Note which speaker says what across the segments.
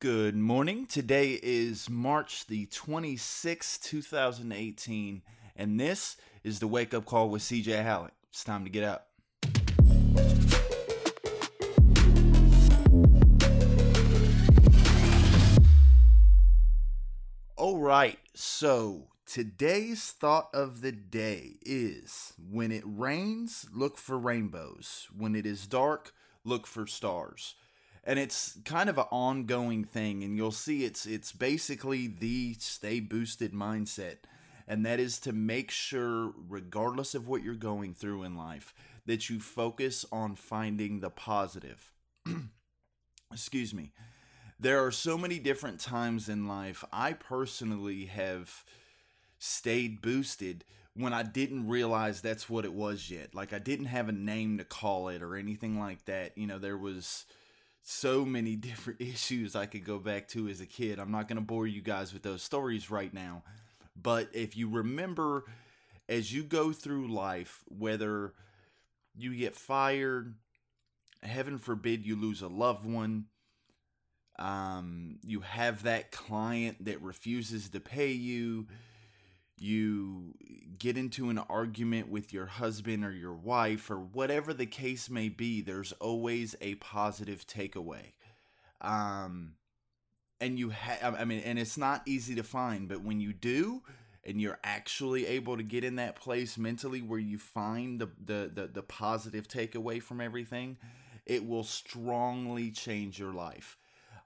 Speaker 1: Good morning. Today is March the 26th, 2018, and this is the wake up call with CJ Hallock. It's time to get up. All right, so today's thought of the day is when it rains, look for rainbows. When it is dark, look for stars and it's kind of an ongoing thing and you'll see it's it's basically the stay boosted mindset and that is to make sure regardless of what you're going through in life that you focus on finding the positive excuse me there are so many different times in life i personally have stayed boosted when I didn't realize that's what it was yet. Like I didn't have a name to call it or anything like that. You know, there was so many different issues I could go back to as a kid. I'm not going to bore you guys with those stories right now. But if you remember, as you go through life, whether you get fired, heaven forbid you lose a loved one, um, you have that client that refuses to pay you, you get into an argument with your husband or your wife or whatever the case may be, there's always a positive takeaway. Um, and you have, I mean, and it's not easy to find, but when you do, and you're actually able to get in that place mentally where you find the, the, the, the positive takeaway from everything, it will strongly change your life.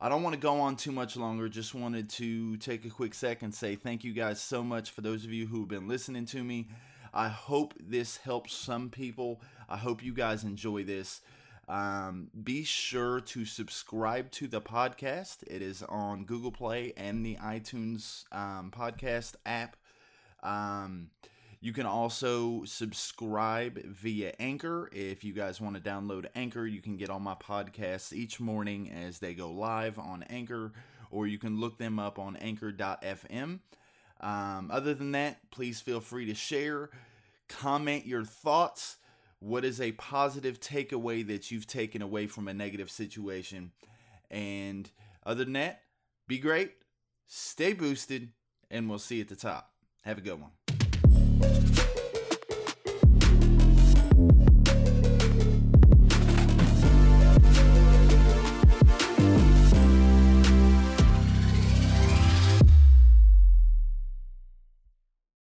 Speaker 1: I don't want to go on too much longer. Just wanted to take a quick second say thank you guys so much for those of you who have been listening to me. I hope this helps some people. I hope you guys enjoy this. Um, be sure to subscribe to the podcast. It is on Google Play and the iTunes um, podcast app. Um, you can also subscribe via Anchor. If you guys want to download Anchor, you can get all my podcasts each morning as they go live on Anchor, or you can look them up on anchor.fm. Um, other than that, please feel free to share, comment your thoughts. What is a positive takeaway that you've taken away from a negative situation? And other than that, be great, stay boosted, and we'll see you at the top. Have a good one.